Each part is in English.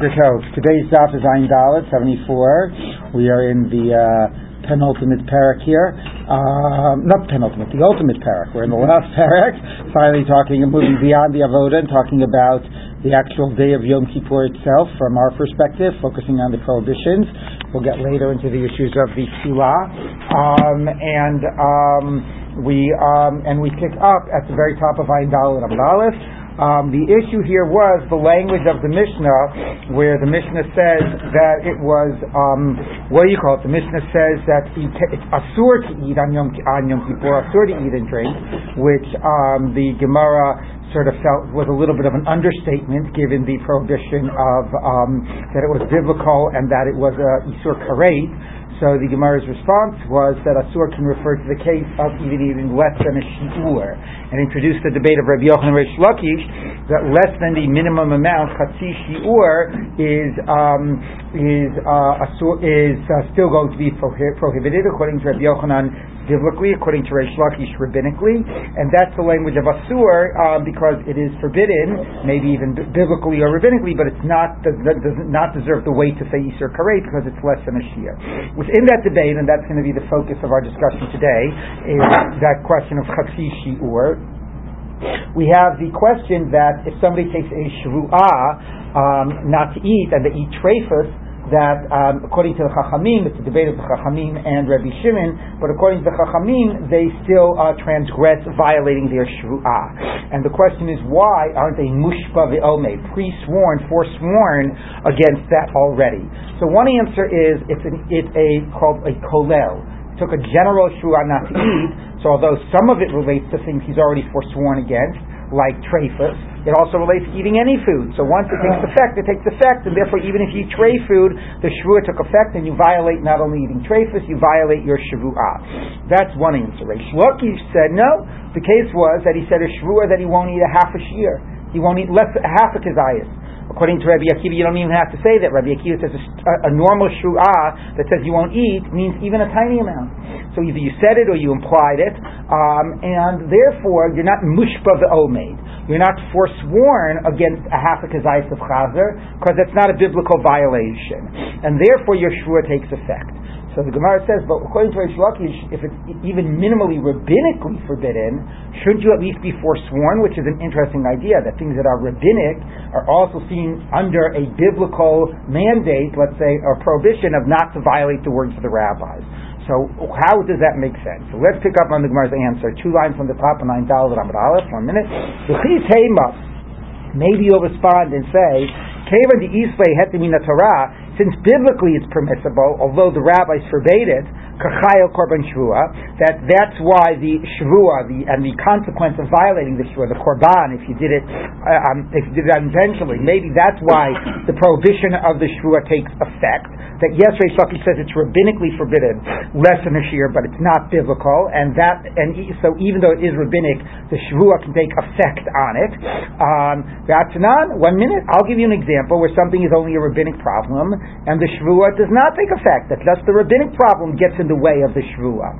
Today's daf is Ayin Dalet 74. We are in the uh, penultimate parak here. Um, not penultimate, the ultimate parak. We're in the last parak, finally talking and moving beyond the avoda and talking about the actual day of Yom Kippur itself from our perspective, focusing on the prohibitions. We'll get later into the issues of the tefillah, um, and um, we um, and we pick up at the very top of Ayin Dalet Aleph. Um, the issue here was the language of the Mishnah, where the Mishnah says that it was, um, what do you call it? The Mishnah says that it's asur to eat on Yom, on Yom Kippur, asur to eat and drink, which um, the Gemara sort of felt was a little bit of an understatement given the prohibition of um, that it was biblical and that it was a isur karet. So the Gemara's response was that Asur can refer to the case of even eating less than a shi'ur, and introduced the debate of Rabbi Yochanan Reish Lakish that less than the minimum amount, chatzi shi'ur, is um, is uh, is uh, still going to be prohibited according to Rabbi Yochanan biblically, according to Reish Lakish rabbinically, and that's the language of asur um, because it is forbidden, maybe even biblically or rabbinically, but it's not does, does not deserve the weight to say isur karet because it's less than a shi'ur. Within that debate, and that's going to be the focus of our discussion today, is that question of chatzi shi'ur. We have the question that if somebody takes a shvu'ah um, not to eat and they eat treifus, that um, according to the Chachamim, it's a debate of the Chachamim and Rabbi Shimon, but according to the Chachamim, they still uh, transgress, violating their shvu'ah. And the question is, why aren't they mushpa ve'ome, pre-sworn, forsworn against that already? So one answer is it's, an, it's a called a kolel. Took a general shua not to eat, so although some of it relates to things he's already forsworn against, like treifus, it also relates to eating any food. So once it takes effect, it takes effect, and therefore even if you eat tray food, the shvua took effect, and you violate not only eating treifus, you violate your shavuah. That's one answer. Lakish said no. The case was that he said a shvua that he won't eat a half a shi'ur. He won't eat less half a kazayas. According to Rabbi Akiva, you don't even have to say that. Rabbi Akiva says a, a normal shru'ah that says you won't eat means even a tiny amount. So either you said it or you implied it, um, and therefore you're not mushpa ve'omed. You're not forsworn against a half a kazayis of chazer because that's not a biblical violation, and therefore your shruah takes effect. So the Gemara says, but according to Reish Lakish, if it's even minimally rabbinically forbidden, shouldn't you at least be forsworn? Which is an interesting idea that things that are rabbinic are also seen under a biblical mandate, let's say, or prohibition of not to violate the words of the rabbis. So how does that make sense? So let's pick up on the Gemara's answer. Two lines from the top of Ayin Dalet Amud Aleph. One minute. Maybe you'll respond and say, "Keva the Islay hetimina Torah." Since biblically it's permissible, although the rabbis forbade it, kachayel korban shvua, that that's why the shvua, the and the consequence of violating the shvua, the korban, if you did it, uh, um, if you did that intentionally, maybe that's why the prohibition of the shvua takes effect that yes, Reish says it's rabbinically forbidden, less than a shi'ur, but it's not biblical, and that and so even though it is rabbinic, the shvua can take effect on it. Um, one minute, I'll give you an example where something is only a rabbinic problem, and the shvua does not take effect. That just the rabbinic problem gets in the way of the shvua.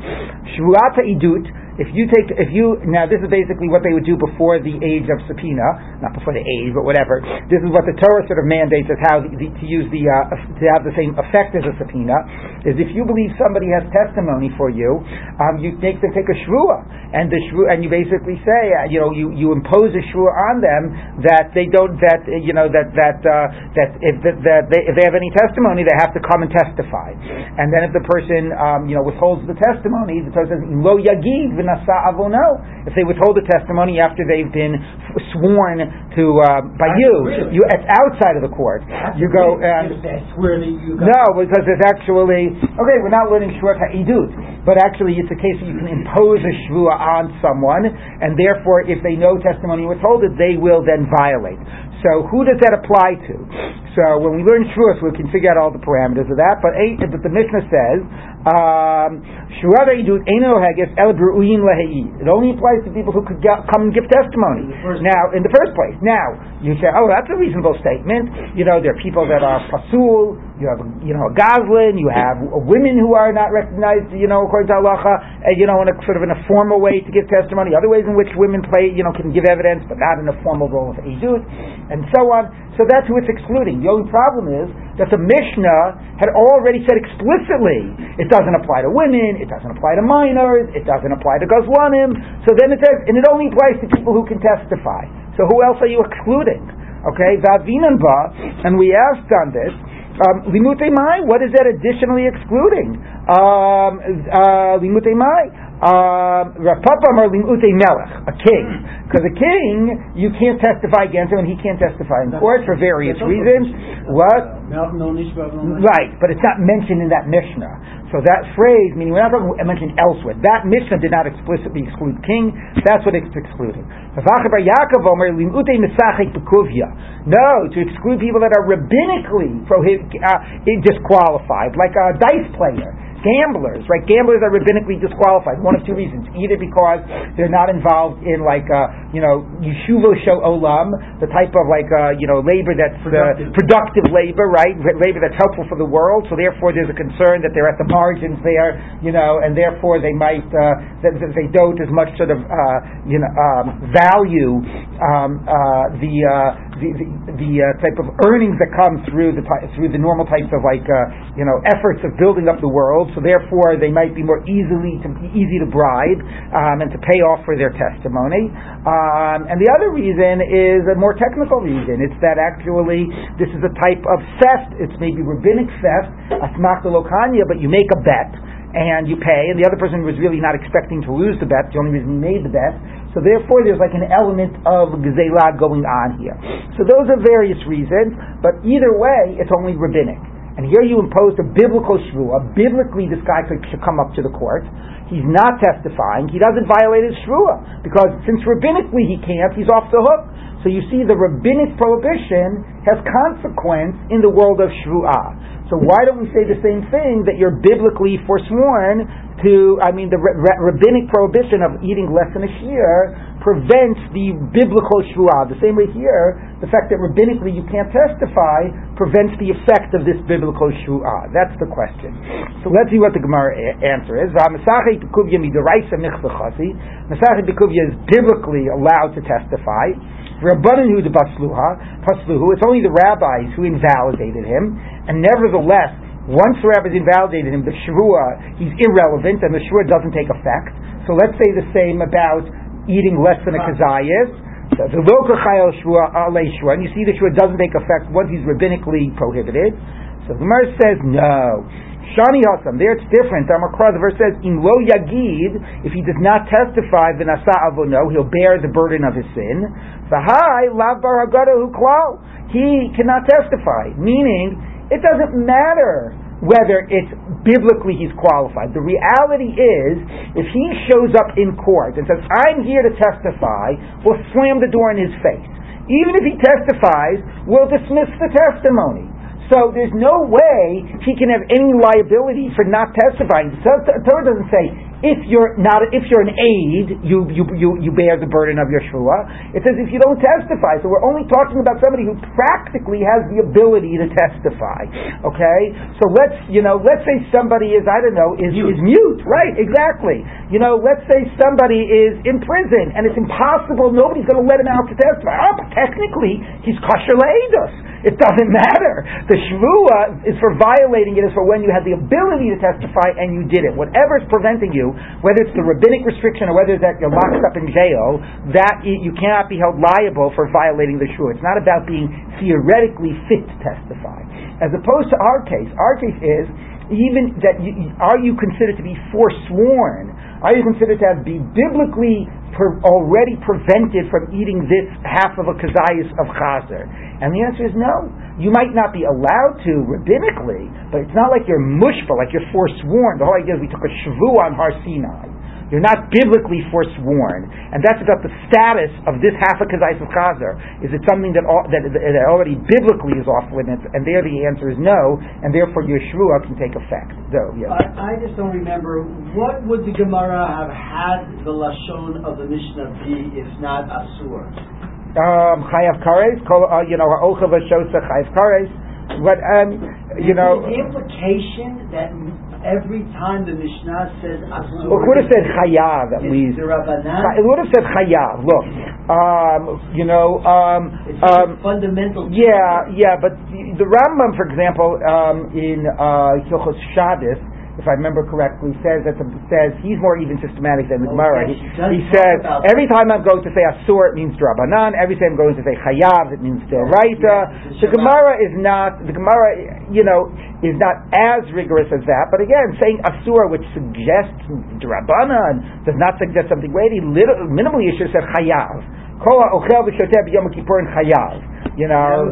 Shvuata idut if you take, if you, now this is basically what they would do before the age of subpoena, not before the age, but whatever. This is what the Torah sort of mandates as how the, the, to use the, uh, to have the same effect as a subpoena, is if you believe somebody has testimony for you, um, you make them take a shvua, and the shvua, and you basically say, uh, you know, you, you impose a shvua on them that they don't, that, uh, you know, that, that, uh, that if, that, that they, if they have any testimony, they have to come and testify. And then if the person, um, you know, withholds the testimony, the Torah says, lo yagid nasa avono. If they withhold the testimony after they've been sworn to uh, by you, you it's outside of the court. You go and no, because it's actually okay. We're not learning shvuat ha'idut, but actually it's a case that you can impose a shvua on someone, and therefore, if they know testimony withhold it, they will then violate. So who does that apply to? So when we learn Shavuos, we can figure out all the parameters of that. But, eight, but the Mishnah says Um, it only applies to people who could get, come and give testimony. In now, in the first place. Now, you say, oh, that's a reasonable statement. You know, there are people that are pasul, you have, you know, a gazlan, you have women who are not recognized, you know, according to halacha, uh, you know, in a sort of in a formal way to give testimony, other ways in which women play, you know, can give evidence, but not in a formal role of edut, and so on. So that's who it's excluding. The only problem is that the Mishnah had already said explicitly it doesn't apply to women, it doesn't apply to minors, it doesn't apply to gazlanim. So then it says, and it only applies to people who can testify. So who else are you excluding? Okay, Vavinanba, and we asked on this, um, limute mai, what is that additionally excluding? Um, uh, limute mai, um, Rav Papa Amar melech, a king. Because a king, you can't testify against him and he can't testify in court for various reasons. What? Right, but it's not mentioned in that Mishnah. So that phrase, meaning we're not talking mentioned elsewhere. That Mishnah did not explicitly exclude king. That's what it's excluding. No, to exclude people that are rabbinically prohibit, uh, disqualified, like a dice player gamblers, right? Gamblers are rabbinically disqualified. One of two reasons: either because they're not involved in like uh, you know yeshuva show olam, the type of like uh, you know labor that's productive. the productive labor, right? Labor that's helpful for the world. So therefore, there's a concern that they're at the margins there, you know, and therefore they might uh, that, that they don't as much sort of uh, you know um, value um, uh, the, uh, the the, the uh, type of earnings that come through the through the normal types of like uh, you know efforts of building up the world so therefore they might be more easily to, easy to bribe um, and to pay off for their testimony. Um, and the other reason is a more technical reason. It's that actually this is a type of theft. It's maybe rabbinic theft, lokanya, but you make a bet and you pay, and the other person was really not expecting to lose the bet. The only reason he made the bet. So therefore, there's like an element of gzelah going on here. So those are various reasons, but either way, it's only rabbinic. And here you imposed a biblical shvua. Biblically, this guy could, come up to the court. He's not testifying. He doesn't violate his shvua because since rabbinically he can't, he's off the hook. So you see, the rabbinic prohibition has consequence in the world of shvua. So why don't we say the same thing that you're biblically forsworn to? I mean, the rabbinic prohibition of eating less than a shi'ur prevents the biblical shvuah. The same way here, the fact that rabbinically you can't testify prevents the effect of this biblical shvuah. That's the question. So let's see what the Gemara a- answer is. Mesachek Bekuvya is biblically allowed to testify. Basluha, Pasluhu, it's only the rabbis who invalidated him, and nevertheless, once the rabbis invalidated him, the Shruah, he's irrelevant, and the Shruah doesn't take effect. So let's say the same about eating less than a kazayis. The local chayil shua ale shua, and you see the shua doesn't take effect once he's rabbinically prohibited. So the Gemara says no. Shani Hasam, there it's different. Amakra, the verse says, In lo yagid, if he does not testify, v'nasa avono, he'll bear the burden of his sin. V'hai lav bar klal. He cannot testify, meaning it doesn't matter whether it's biblically he's qualified. The reality is, if he shows up in court and says, I'm here to testify, we'll slam the door in his face. Even if he testifies, we'll dismiss the testimony. So there's no way he can have any liability for not testifying. The Torah doesn't say if you're not if you're an aide, you you you, you bear the burden of your shua. It says if you don't testify. So we're only talking about somebody who practically has the ability to testify. Okay, so let's you know let's say somebody is I don't know is mute. is mute. Right, exactly. You know, let's say somebody is in prison and it's impossible. Nobody's going to let him out to testify. Oh, technically he's kosher leidus. It doesn't matter. The shvua is for violating it is for when you had the ability to testify and you did it. Whatever is preventing you, whether it's the rabbinic restriction or whether that you're locked up in jail, that you cannot be held liable for violating the shvua. It's not about being theoretically fit to testify. As opposed to our case, our case is even that you, are you considered to be forsworn? Are you considered to have be biblically per, already prevented from eating this half of a kazayas of chazer? And the answer is no. You might not be allowed to rabbinically, but it's not like you're mushba, like you're forsworn. The whole idea is we took a shavu on Har Sinai. You're not biblically forsworn. And that's about the status of this half of Chazer. Is it something that, all, that, that already biblically is off limits? And there the answer is no, and therefore your Shvua can take effect. So, yes. I, I, just don't remember, what would the Gemara have had the Lashon of the Mishnah be if not Asur? Um, chayav kares, uh, you know, Ocha Vashosa Chayav kares. But, um, you know. The implication that every time the Mishnah says asur. Well, it would have said chayav at least. It would have said chayav. Look, um, you know, um, it's um, fundamental. Yeah, yeah, but the, the Rambam, for example, um, in uh, Hilchos Shabbos if I remember correctly, says that the, says he's more even systematic than the Gemara. he, he says every time I'm going to say asur, it means drabanan. Every time I'm going to say chayav, it means deoraita. The Gemara is not the Gemara, you know, is not as rigorous as that. But again, saying asur, which suggests drabanan, does not suggest something weighty. Little, minimally, you should said chayav. Kol ochel v'shoteh b'yom kippur and chayav. Know,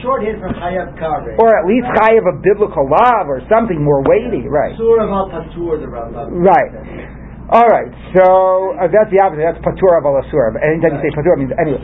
shorthand from chayav kare, or at least chayav a biblical law or something more weighty, right? Surah al the Rambam. Right. All right, so uh, that's the opposite. That's patur al asur. Anytime you say patur, means anyway.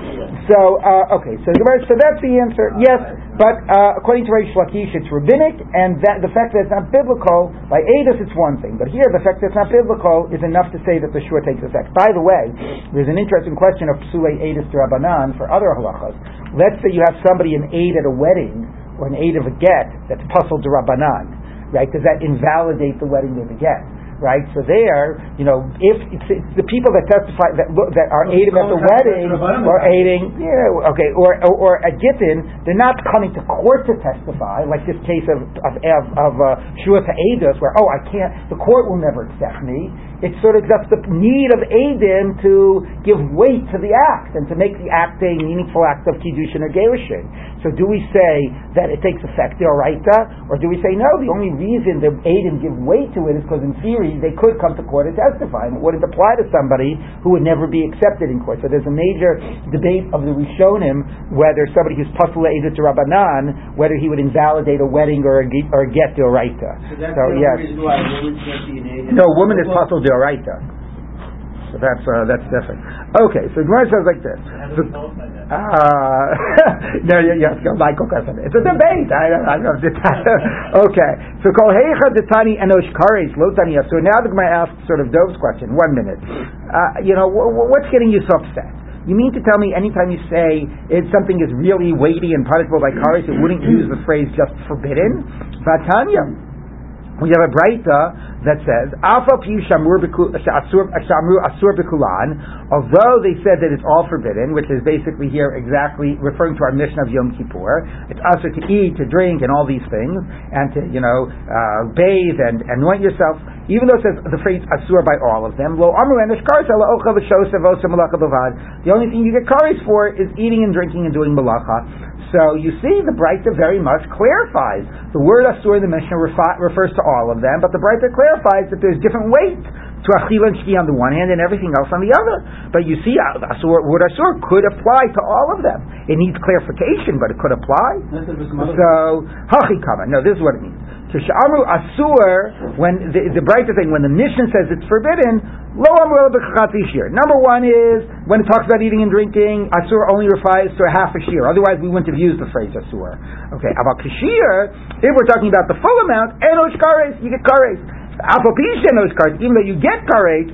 So uh, okay, so so that's the answer. Yes, but uh, according to Reish Lakish, it's rabbinic, and that the fact that it's not biblical by Adis, it's one thing. But here, the fact that it's not biblical is enough to say that the shur takes effect. By the way, there's an interesting question of psulei Adis to Rabbanan for other halachas. Let's say you have somebody an aid at a wedding or an aid of a get that's puzzled to Rabbanan, right? Does that invalidate the wedding of the get? Right? So there, you know, if it's, it's the people that testify that look, that are well, aiding at the wedding or aiding, yeah, okay, or or, or a Gittin, they're not coming to court to testify, like this case of of of, of uh, Shua to Eidos, where oh, I can't, the court will never accept me. It's sort of just the need of Adim to give weight to the act and to make the act a meaningful act of Kiddushin or Gerushin. So do we say that it takes effect oraita, or do we say no, the only reason the Adim give weight to it is because in theory they could come to court and testify, and it wouldn't apply to somebody who would never be accepted in court. So there's a major debate of the Rishonim whether somebody who's Pasula Edut to Rabbanan, whether he would invalidate a wedding or a, or a get to oraita. So that's so, the yes. reason why a woman can't be an No, woman is Pasul Deoraita. So that's uh, that's different. Okay, so Gemara says like this. So, uh, no, you, you have to go Michael It's a debate. I don't, I don't know. okay, so Kol Heicha Detani Enosh Kares Lo Tani So now the Gemara asks sort of Dove's question. One minute. Uh, you know, w- w- what's getting you so upset? You mean to tell me anytime you say something is really weighty and punishable by Kares, it wouldn't use the phrase just forbidden? Vatanya we have a Breita that says, Alpha Shamur Asur although they said that it's all forbidden, which is basically here exactly referring to our Mishnah of Yom Kippur, it's also to eat, to drink, and all these things, and to, you know, uh, bathe and anoint yourself, even though it says the phrase Asur by all of them, Lo Amru The only thing you get karis for is eating and drinking and doing malacha. So you see, the Breita very much clarifies. The word Asur in the Mishnah refi- refers to all of them, but the Breita clarifies that there's different weight to Achila and Shki on the one hand and everything else on the other. But you see, uh, Asur, word Asur could apply to all of them. It needs clarification, but it could apply. So, Hachikama. No, this is what it means. To Sha'amru Asur, when the, the brighter thing, when the Mishnah says it's forbidden, Lo Amru shir. Number one is, when it talks about eating and drinking, Asur only refers to a half a shi'ur. Otherwise, we wouldn't have used the phrase Asur. Okay, about Kashir, if we're talking about the full amount, Enosh Kares, you get Kares. Even though you get karet,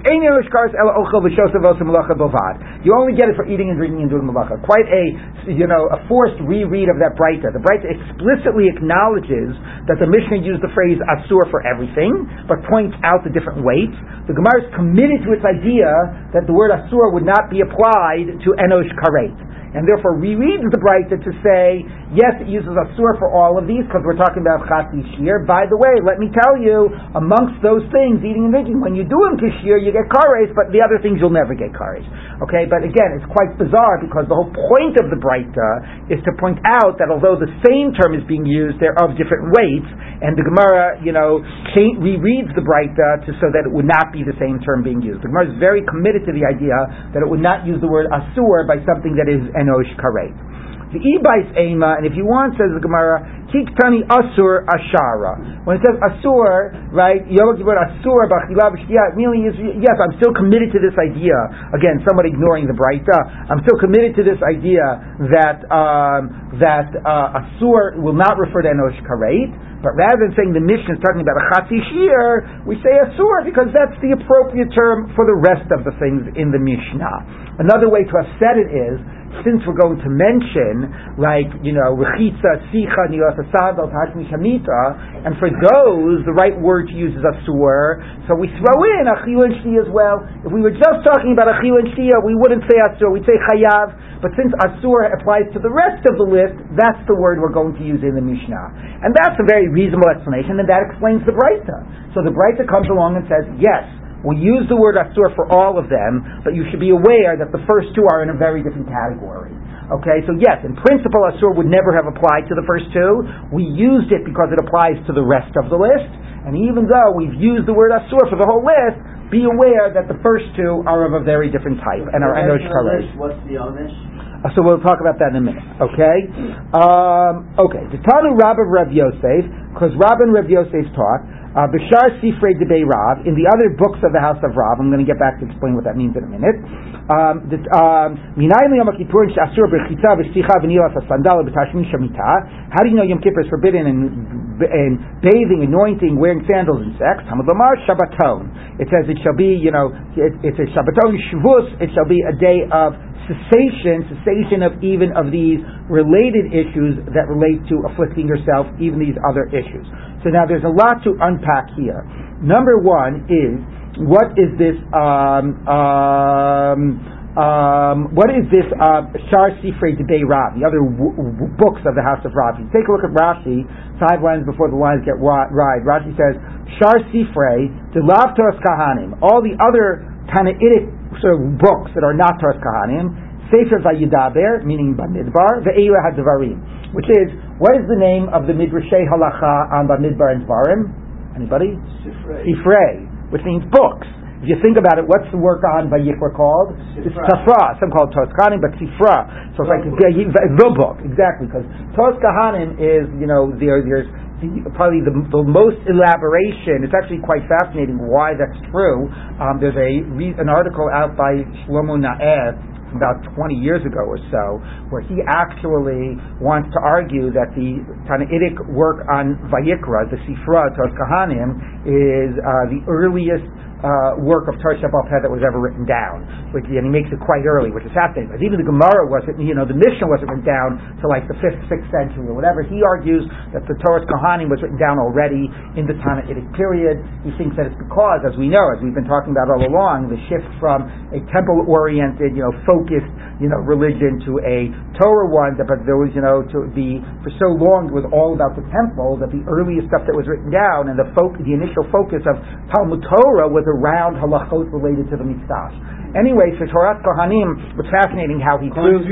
you only get it for eating and drinking and doing malacha. Quite a you know a forced reread of that Breita. The Breita explicitly acknowledges that the Mishnah used the phrase asur for everything, but points out the different weights. The Gemara is committed to its idea that the word asur would not be applied to enosh karet and therefore rereads the Breita to say, yes, it uses Asur for all of these because we're talking about Chatzi Shi'ur. By the way, let me tell you, amongst those things, eating and drinking, when you do them Kashir, you get Kares, but the other things you'll never get Kares. Okay, but again, it's quite bizarre because the whole point of the Breita is to point out that although the same term is being used, they're of different weights, and the Gemara, you know, rereads the Breita to, so that it would not be the same term being used. The Gemara is very committed to the idea that it would not use the word Asur by something that is enosh karet. the ibais ema, and if you want, says the Gemara, kiktani asur ashara. When it says asur, right, Yom Kippur asur b'achila b'shtiya, meaning is yes, I'm still committed to this idea. Again, somewhat ignoring the Braita. I'm still committed to this idea that um, that uh, asur will not refer to enosh karet. But rather than saying the Mishnah is talking about a chatzi shi'ur, we say asur because that's the appropriate term for the rest of the things in the Mishnah. Another way to have said it is since we're going to mention, like, you know, Rechitza, Sicha, Nilasa Sandal, Tashmi Shamita, and for those, the right word to use is Asur, so we throw in Achil and Shti as well. If we were just talking about Achil and Shti, we wouldn't say Asur, we'd say Chayav, but since Asur applies to the rest of the list, that's the word we're going to use in the Mishnah. And that's a very reasonable explanation, and that explains the Breita. So the Breita comes along and says, yes, we use the word asur for all of them, but you should be aware that the first two are in a very different category. Okay, so yes, in principle, asur would never have applied to the first two. We used it because it applies to the rest of the list, and even though we've used the word asur for the whole list, be aware that the first two are of a very different type and are enosh What's the onish? Uh, so we'll talk about that in a minute. Okay. Um, okay. Rab of Rav Yosef, because Rab and Rav Yosef taught uh, Bishar Sifrei Debei Rav, in the other books of the house of Rav, I'm going to get back to explain what that means in a minute. Um, um, Minay Yom Kippur. How do you know Yom Kippur is forbidden in, in bathing, anointing, wearing sandals, and sex? Hamad Lamar Shabbaton. It says it shall be, you know, it, it's a Shabbaton Shvus. It shall be a day of cessation, cessation of even of these related issues that relate to afflicting yourself, even these other issues. So now there's a lot to unpack here. Number one is what is this? Um, um, um, what is this uh, Shar Sifrei Debei Rav, the other w- w- books of the House of Rav? take a look at Rashi, five lines before the lines get wide. Rashi says, Shar Sifrei, Delav Toras Kahanim. All the other Tanaitic sort of books that are not Toras Kahanim, Sefer Vayidaber, meaning Bamidbar, Ve'era HaDvarim, which is what is the name of the Midrashay Halacha on Bamidbar and Dvarim? Anybody? Sifrei. Sifrei, which means books. If you think about it, what's the work on Vayikra called? It's Tafra. Some call it Kahanim, but Sifra. So it's like the, the book, exactly, because Tos Kahanim is, you know, there, there's probably the, the, most elaboration. It's actually quite fascinating why that's true. Um, there's a an article out by Shlomo Naeh about 20 years ago or so, where he actually wants to argue that the Tanaitic work on Vayikra, the Sifra, Tos Kahanim, is uh, the earliest uh, work of Tarsha Balpeh that was ever written down, which, and he makes it quite early, which is fascinating. Because even the Gemara wasn't, you know, the Mishnah wasn't written down to like the fifth, sixth century or whatever. He argues that the Torah Kohanim was written down already in the Tanaitic period. He thinks that it's because, as we know, as we've been talking about all along, the shift from a temple-oriented, you know, focused, you know, religion to a Torah one, that, but there was, you know, to be for so long it was all about the temple that the earliest stuff that was written down and the fo- the initial focus of Talmud Torah was around halachot related to the mikdash. Anyway, for Torah Kohanim, it's fascinating how he proves.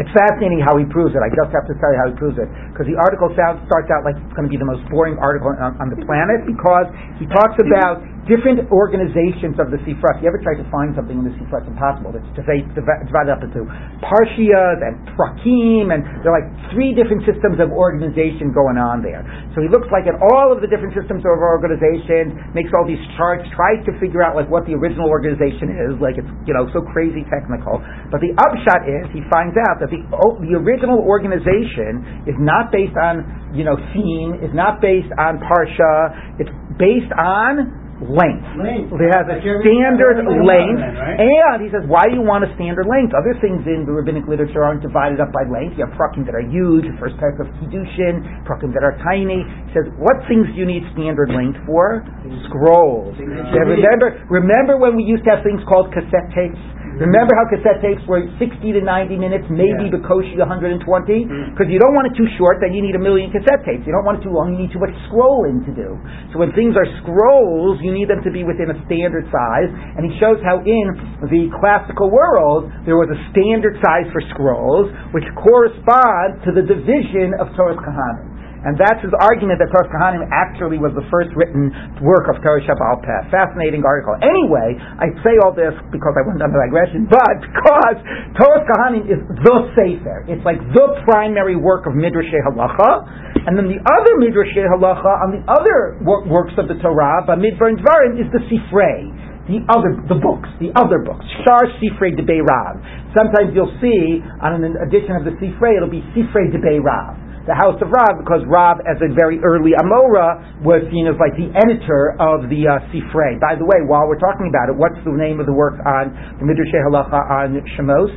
It's fascinating how he proves it. I just have to tell you how he proves it because the article sounds, starts out like it's going to be the most boring article on, on the planet because he talks about different organizations of the Sifra. If you ever try to find something in the Sifra, it's impossible. It's divided up into Parshias and Prakim, and there are like three different systems of organization going on there. So he looks like at all of the different systems of organization, makes all these charts, tries to figure out like what the original organization is, like it's you know so crazy technical. But the upshot is he finds out that the the original organization is not based on you know theme, is not based on Parsha, it's based on length. Length. It has a standard length, then, right? and he says, why do you want a standard length? Other things in the rabbinic literature aren't divided up by length. You have prakim that are huge, the first type of kiddushin, prakim that are tiny. He says, what things do you need standard length for? Scrolls. Things He that said, you read. remember, remember when we used to have things called cassette tapes? Remember how cassette tapes were 60 to 90 minutes, maybe Yeah. Bekoshi 120? Mhm. Because you don't want it too short, then you need a million cassette tapes. You don't want it too long, you need too much scrolling to do. So when things are scrolls, you need them to be within a standard size. And he shows how in the classical world, there was a standard size for scrolls, which corresponds to the division of Torah Kahanim. And that's his argument that Toras Kohanim actually was the first written work of Torah Shabbat. Fascinating article. Anyway, I say all this because I went on the digression, but because Toras Kohanim is the Sefer. It's like the primary work of Midrash Halacha. And then the other Midrash Halacha on the other works of the Torah, Bamidbar and Dvarim, is the Sifrei the other the books, the other books. Shar Sifrei de Rav. Sometimes you'll see on an edition of the Sifrei, it'll be Sifrei de Rav. The house of Rav, because Rav, as a very early Amora, was seen as like the editor of the uh, Sifrei. By the way, while we're talking about it, what's the name of the work on the Midrash Halacha on Shemos?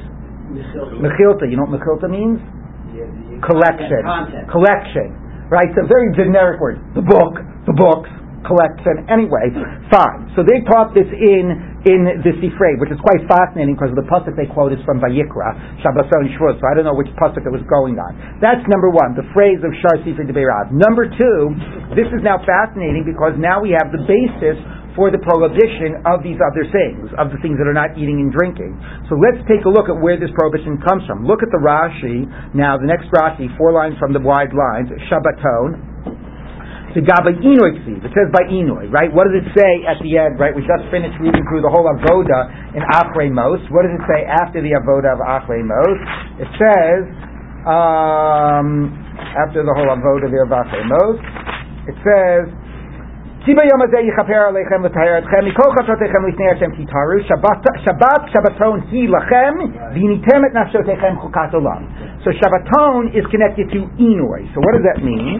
Mechilta. You know what Mechilta means? Yeah, Collection. Collection. Right? So very generic word. The book, the books, collection. Anyway, fine. So they taught this in in the Sifrei, which is quite fascinating because the pasuk they quote is from Vayikra, Shabbason Shvut. So I don't know which pasuk it was going on. That's number one, the phrase of Shar Sifrei Debeirav. Number two, this is now fascinating because now we have the basis for the prohibition of these other things, of the things that are not eating and drinking. So let's take a look at where this prohibition comes from. Look at the Rashi. Now, the next Rashi, four lines from the wide lines, Shabbaton. Shigaba Inoy Ksiv. It says by Inoy, right? What does it say at the end, right? We just finished reading through the whole Avoda in Acharei Mos. What does it say after the Avoda of Acharei Mos? It says, um, after the whole Avoda of Acharei Mos, it says, So Shabbaton is connected to Inui. So what does that mean?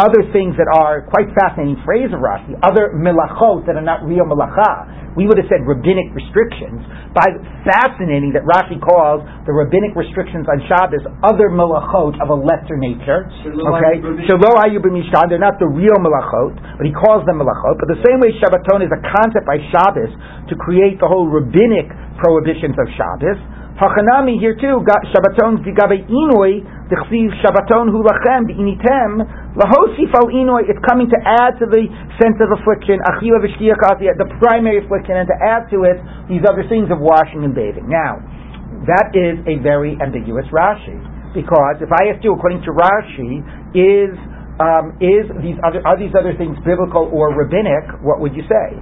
other things that are quite fascinating phrase of Rashi, other melachot that are not real melacha. We would have said rabbinic restrictions. By fascinating that Rashi calls the rabbinic restrictions on Shabbos other melachot of a lesser nature. Okay, shelo ayu b'mishkan. They're not the real melachot, but he calls them melachot. But the same way Shabbaton is a concept by Shabbos to create the whole rabbinic prohibitions of Shabbos. Hachanami here too, Shabbaton digabe inui, dechsiv Shabbaton hu lachem initem lahosif al inui. It's coming to add to the sense of affliction, achila the primary affliction, and to add to it these other things of washing and bathing. Now, that is a very ambiguous Rashi, because if I asked you, according to Rashi, is um, is these other are these other things biblical or rabbinic? What would you say?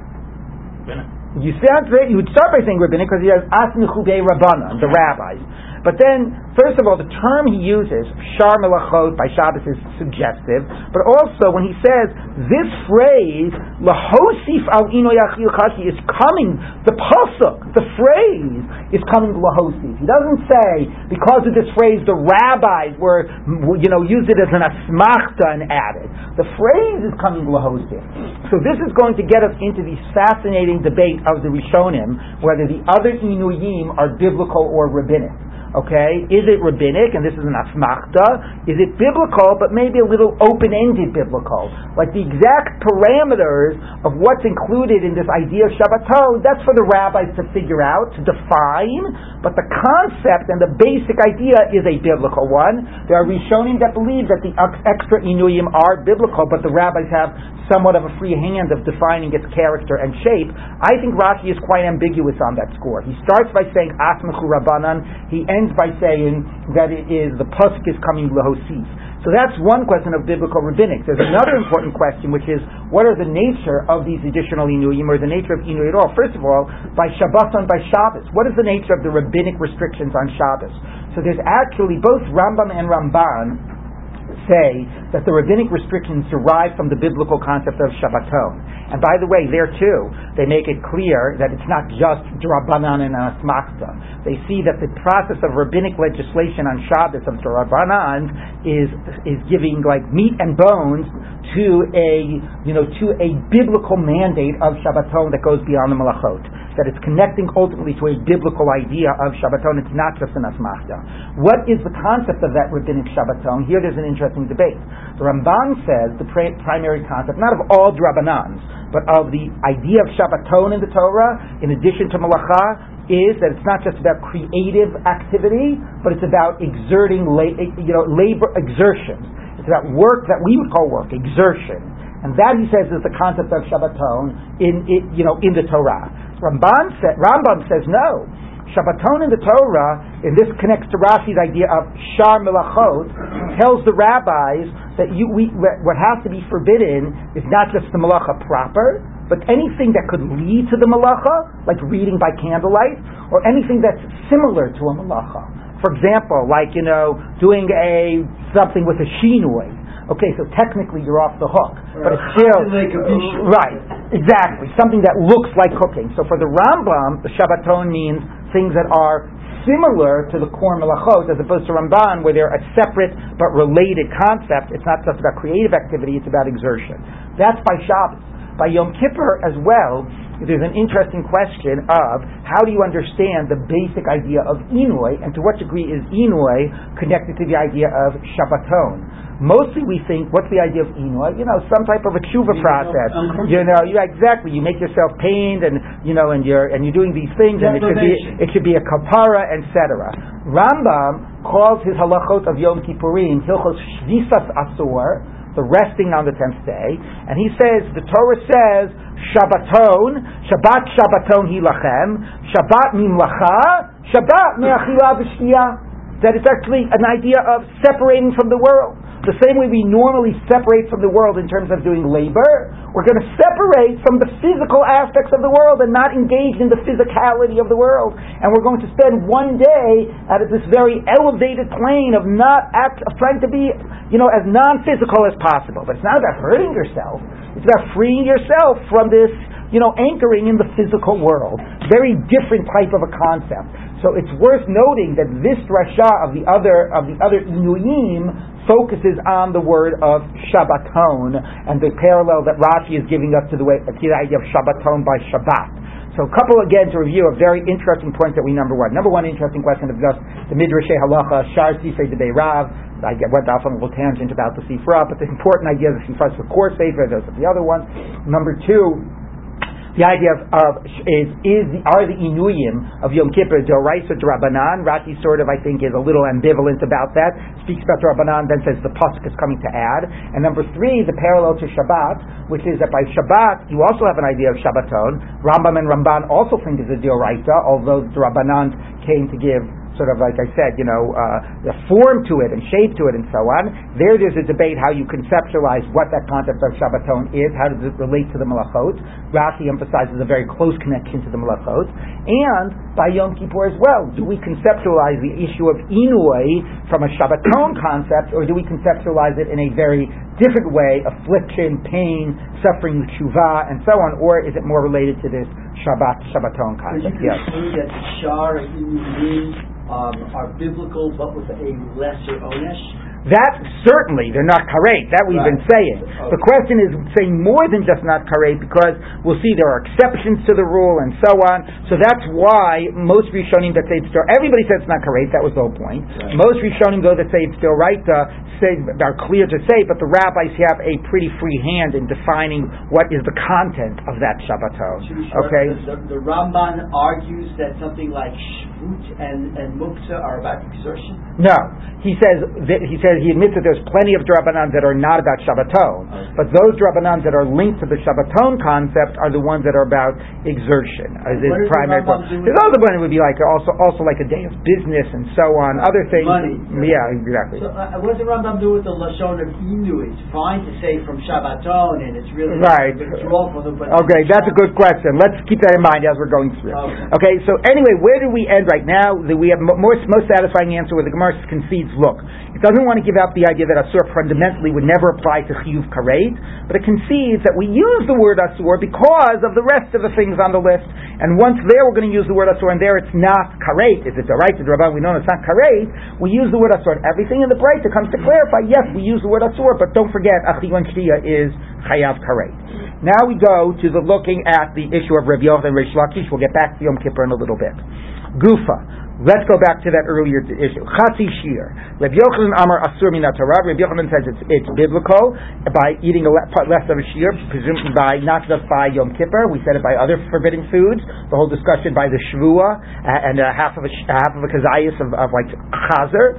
Rabbinic. You start, you would start by saying rabbinic because he has asmichubei rabbana, the rabbis. But then, first of all, the term he uses, shar melachot, by Shabbos is suggestive, but also when he says this phrase, lahosif al ino chashi, is coming, the pasuk, the phrase, is coming lahosif. He doesn't say, because of this phrase, the rabbis were, you know, used it as an asmachta and added. The phrase is coming lahosif. So this is going to get us into the fascinating debate of the Rishonim, whether the other inuyim are biblical or rabbinic. Okay, is it rabbinic? And this is an asmachta. Is it biblical, but maybe a little open-ended biblical? Like the exact parameters of what's included in this idea of Shabbaton, that's for the rabbis to figure out, to define. But the concept and the basic idea is a biblical one. There are Rishonim that believe that the extra inuyim are biblical, but the rabbis have somewhat of a free hand of defining its character and shape. I think Rashi is quite ambiguous on that score. He starts by saying Asmachu Rabbanan. He ends by saying that it is the pasuk is coming lahosif. So that's one question of biblical rabbinics. There's another important question, which is what are the nature of these additional inuyim, or the nature of inuy at all? First of all, by Shabbat by Shabbos. What is the nature of the rabbinic restrictions on Shabbos? So there's actually both Rambam and Ramban say that the rabbinic restrictions derive from the biblical concept of Shabbaton. And by the way, there too, they make it clear that it's not just Drabanan and Asmachta. They see that the process of rabbinic legislation on Shabbos of Drabanan is, is giving like meat and bones to a, you know, to a biblical mandate of Shabbaton that goes beyond the Malachot that it's connecting ultimately to a biblical idea of Shabbaton. It's not just an asmachta. What is the concept of that rabbinic Shabbaton? Here there's an interesting debate. The Ramban says the pra- primary concept, not of all drabbanans, but of the idea of Shabbaton in the Torah, in addition to malacha, is that it's not just about creative activity, but it's about exerting, la- you know, labor exertions. It's It's about work that we would call work, exertion. And that, he says, is the concept of Shabbaton in, in you know, in the Torah. Ramban sa- Rambam says no. Shabbaton in the Torah, and this connects to Rashi's idea of Shar Melachot, tells the rabbis that you, we, what has to be forbidden is not just the malacha proper, but anything that could lead to the malacha, like reading by candlelight, or anything that's similar to a malacha. For example, like, you know, doing a, something with a shinui. Okay, so technically you're off the hook, but it's still right. Exactly, something that looks like cooking. So for the Rambam, the Shabbaton means things that are similar to the core melachot, as opposed to Ramban, where they're a separate but related concept. It's not just about creative activity; it's about exertion. That's by Shabbos. By Yom Kippur as well, there's an interesting question of how do you understand the basic idea of Inui, and to what degree is Inui connected to the idea of Shabbaton? Mostly we think, what's the idea of Inui? You know, some type of a tshuva process. You know, you exactly, you make yourself pained and, you know, and you're, and you're doing these things and it should be, it should be a kapara, etc. Rambam calls his halachot of Yom Kippurim, Hilchos Shvisas Asor, the resting on the tenth day, and he says, the Torah says, Shabbaton, Shabbat Shabbaton hilachem, Shabbat mimlacha, Shabbat me'achila v'shtiya. That it's actually an idea of separating from the world. The same way we normally separate from the world in terms of doing labor, we're going to separate from the physical aspects of the world and not engage in the physicality of the world. And we're going to spend one day at this very elevated plane of not act, of trying to be, you know, as non-physical as possible. But it's not about hurting yourself. It's about freeing yourself from this, you know, anchoring in the physical world. Very different type of a concept. So it's worth noting that this drasha of the other of the other inuyim focuses on the word of Shabbaton and the parallel that Rashi is giving us to the way to the idea of Shabbaton by Shabbat. So a couple again to review of very interesting points that we number one. Number one interesting question of just the Midrashay Halacha, Shar Sifrei Debei Rav. I went off on a little tangent about the Sifra, but the important idea of the Sifra is the core Sefer, those are the other ones. Number two, the idea of, of is is the, are the inuyim of Yom Kippur Doraisa Drabanan. Rashi sort of I think is a little ambivalent about that. Speaks about Drabanan, then says the pasuk is coming to add. And number three, the parallel to Shabbat, which is that by Shabbat you also have an idea of Shabbaton. Rambam and Ramban also think it's a Doraisa, although Drabanan came to give sort of like I said, you know, uh, a form to it and shape to it and so on. There, there's a debate how you conceptualize what that concept of Shabbaton is. How does it relate to the Malachot? Rashi emphasizes a very close connection to the Malachot. And by Yom Kippur as well, do we conceptualize the issue of Inui from a Shabbaton concept, or do we conceptualize it in a very different way, affliction, pain, suffering, tshuva, and so on, or is it more related to this Shabbat, Shabbaton concept? So you conclude yes. that Shar and Inui um, are biblical but with a lesser onesh? That certainly, they're not karet. That we've right. been saying. Okay. The question is saying more than just not karet because we'll see there are exceptions to the rule and so on. So that's why most Rishonim that say it's still, everybody says it's not karet. That was the whole point. Right. Most Rishonim though that say it's still right uh, say are clear to say, but the rabbis have a pretty free hand in defining what is the content of that Shabbaton. Okay. The, the, the Ramban argues that something like shvut and and muktzah are about exertion. No, he says that, he says he admits that there's plenty of drabanan that are not about Shabbaton, okay. but those drabanan that are linked to the Shabbaton concept are the ones that are about exertion as his primary point. The other one would be like also also like a day of business and so on, other things. Money. Yeah, exactly. So, uh, what does the Rambam do with the lashon of inu? It's fine to say from Shabbaton, and it's really right. okay, that's a good question. Let's keep that in mind as we're going through. Okay, okay so anyway, where do we end right now? We have more most satisfying answer where the Gemara concedes. Look, it doesn't want to give out the idea that Asur fundamentally would never apply to Chiyuv Karet, but it concedes that we use the word Asur because of the rest of the things on the list. And once there we're going to use the word Asur, and there it's not Karet. Is it the right to the Rabban? We know it's not Karet. We use the word Asur. Everything in the Breita comes to clarify, yes, we use the word Asur, but don't forget, Achivan Shtia is Chayav Karet. Now we go to the looking at the issue of Yochanan and Reish Lakish. We'll get back to Yom Kippur in a little bit. Gufa. Let's go back to that earlier issue. Chatzi shi'ur. Rabbi Yochanan Amar Asur Minat Torah. Rabbi Yochanan says it's, it's biblical by eating a less of a shir, presumably by not just by Yom Kippur. We said it by other forbidden foods. The whole discussion by the Shavua and a half of a half of a kazayas of, of like chazer.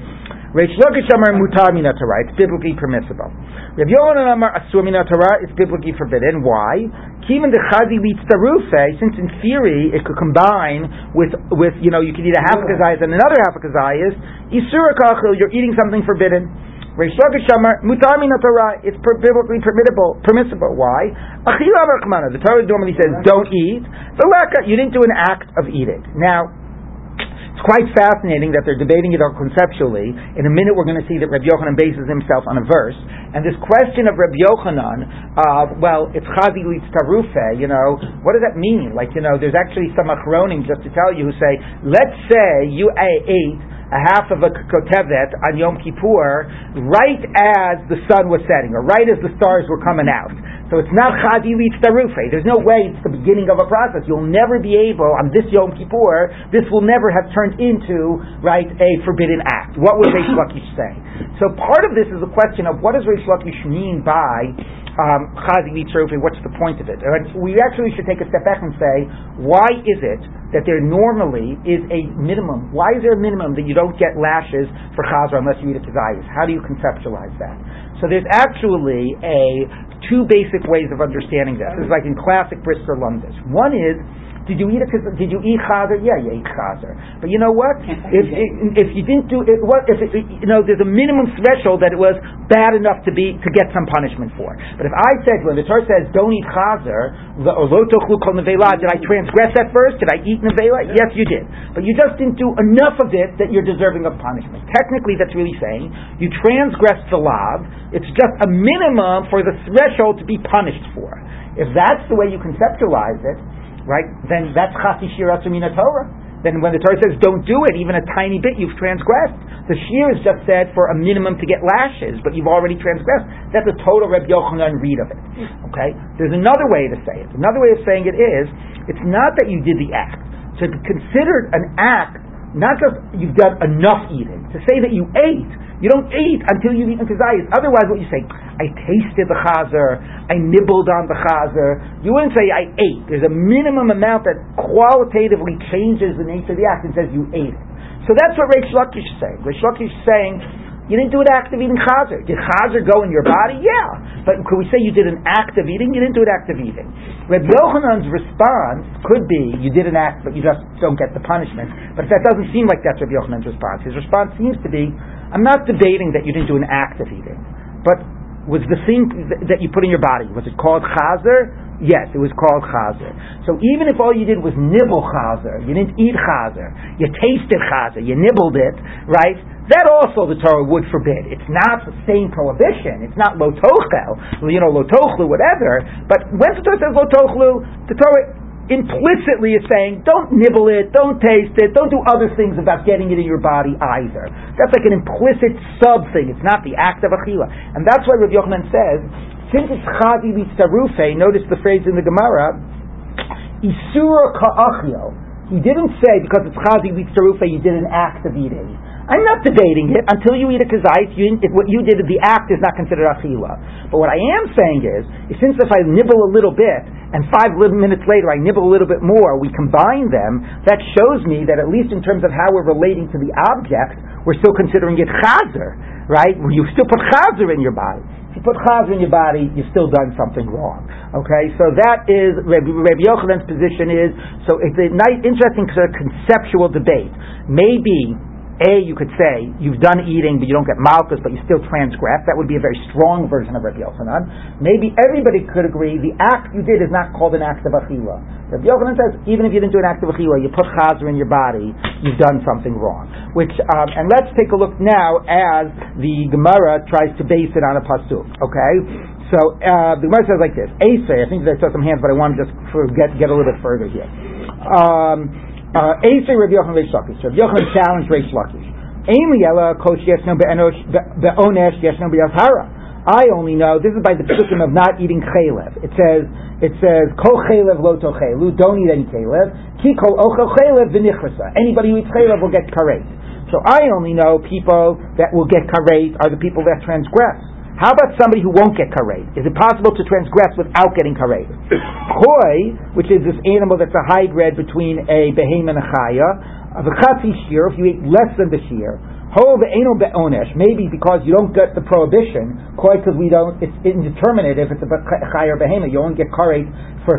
Reish Lakish Amar Mutar Mina Torah. It's biblically permissible. Rav Yochanan Amar Asur Mina Torah. It's biblically forbidden. Why? Kivan the Chazi leads Tarufe, since in theory it could combine with, with you know, you could eat a half a kazayas and another half a kazayas. Isura Kachil, you're eating something forbidden. Reish Lakish Amar Mutar Mina Torah. It's per- biblically permissible. Permissible. Why? Achila Rachmana. The Torah normally says don't eat. The laka, you didn't do an act of eating. Now, it's quite fascinating that they're debating it all conceptually. In a minute, we're going to see that Rabbi Yochanan bases himself on a verse. And this question of Rabbi Yochanan, uh, well, it's chazi leads tarufe, you know, what does that mean? Like, you know, there's actually some achronim, just to tell you, who say, let's say you ate a half of a kotevet on Yom Kippur right as the sun was setting, or right as the stars were coming out. So it's not Chadi Litz Tarufe. There's no way it's the beginning of a process. You'll never be able, on this Yom Kippur, this will never have turned into, right, a forbidden act. What would Reish Lakish say? So part of this is a question of what does Reish Lakish mean by um, what's the point of it? We actually should take a step back and say, why is it that there normally is a minimum? Why is there a minimum that you don't get lashes for Chazra unless you eat a Kazayas? How do you conceptualize that? So there's actually a two basic ways of understanding this. This is like in classic Brisker Lumdis. One is did you eat a, Did you eat chazer? Yeah, you ate chazer. But you know what? If if you didn't do it, what if it, you know? There's a minimum threshold that it was bad enough to be to get some punishment for. But if I said when the Torah says don't eat chazer or lo tochlu kol nevela, did I transgress that first? Did I eat nevela? Yes, you did. But you just didn't do enough of it that you're deserving of punishment. Technically, that's really saying you transgressed the law. It's just a minimum for the threshold to be punished for. If that's the way you conceptualize it, right? Then that's chatzi shi'ur mina Torah. Then when the Torah says don't do it, even a tiny bit, you've transgressed. The shi'ur is just said for a minimum to get lashes, but you've already transgressed. That's a total Reb Yochanan read of it. Okay? There's another way to say it. Another way of saying it is, it's not that you did the act. To be considered an act, not just you've done enough eating. To say that you ate, you don't eat until you've eaten kazayis. Otherwise, what you say, I tasted the chazer, I nibbled on the chazer. You wouldn't say I ate. There's a minimum amount that qualitatively changes the nature of the act and says you ate it. So that's what Reish Lakish is saying. Reish Lakish is saying, you didn't do an act of eating chazer. Did chazer go in your body? Yeah. But could we say you did an act of eating? You didn't do an act of eating. Reb Yochanan's response could be, you did an act, but you just don't get the punishment. But that doesn't seem like that's Reb Yochanan's response. His response seems to be, I'm not debating that you didn't do an act of eating, but was the thing that you put in your body, was it called chazer? Yes, it was called chazer. So even if all you did was nibble chazer, you didn't eat chazer, you tasted chazer, you nibbled it, right? That also the Torah would forbid. It's not the same prohibition. It's not lotochel, you know, lotochlu, whatever. But when the Torah says lotochlu, the Torah implicitly is saying, don't nibble it, don't taste it, don't do other things about getting it in your body either. That's like an implicit sub thing. It's not the act of achila. And that's why Rabbi Yochanan says, since it's chazi litzarufe, notice the phrase in the Gemara, isura ka'achil. He didn't say because it's chazi litzarufe, you did an act of eating. I'm not debating it until you eat a kazait. what you did, the act is not considered achila. But what I am saying is, since if I nibble a little bit and five minutes later I nibble a little bit more, we combine them. That shows me that at least in terms of how we're relating to the object, we're still considering it chazer, right? You still put chazer in your body. If you put chazer in your body, you've still done something wrong. Okay, so that is Rabbi, Rabbi Yochanan's position is. So it's a nice, interesting sort of conceptual debate. Maybe a, you could say, you've done eating, but you don't get malchus, but you still transgress. That would be a very strong version of Rabbi Yochanan. Maybe everybody could agree the act you did is not called an act of achila. Rabbi Yochanan says, even if you didn't do an act of achila, you put chazer in your body, you've done something wrong. Which, um, and let's take a look now as the Gemara tries to base it on a pasuk. Okay, so uh, the Gemara says like this: Asay. I think I saw some hands, but I want to just get get a little bit further here. Um, uh, Eisei Rabbi Yochanan Reish Lakish. Rabbi Yochanan challenged Reish Lakish. Ein liyela kosh yesno be'onesh yesno be'azhara. I only know this is by the psukim of not eating chaylev. It says it says kol chaylev lo tochelu. Don't eat any chaylev. Ki kol ochel chaylev v'nichrasa. Anybody who eats chaylev will get karet. So I only know people that will get karet are the people that transgress. How about somebody who won't get karet? Is it possible to transgress without getting karet? Koi, which is this animal that's a hybrid between a behem and a chaya, uh, Of a chatzi shi'ur, if you eat less than the shi'ur, eno be'onesh, maybe because you don't get the prohibition, quite because we don't, it's indeterminate if it's a chay or behema, you only get karet for,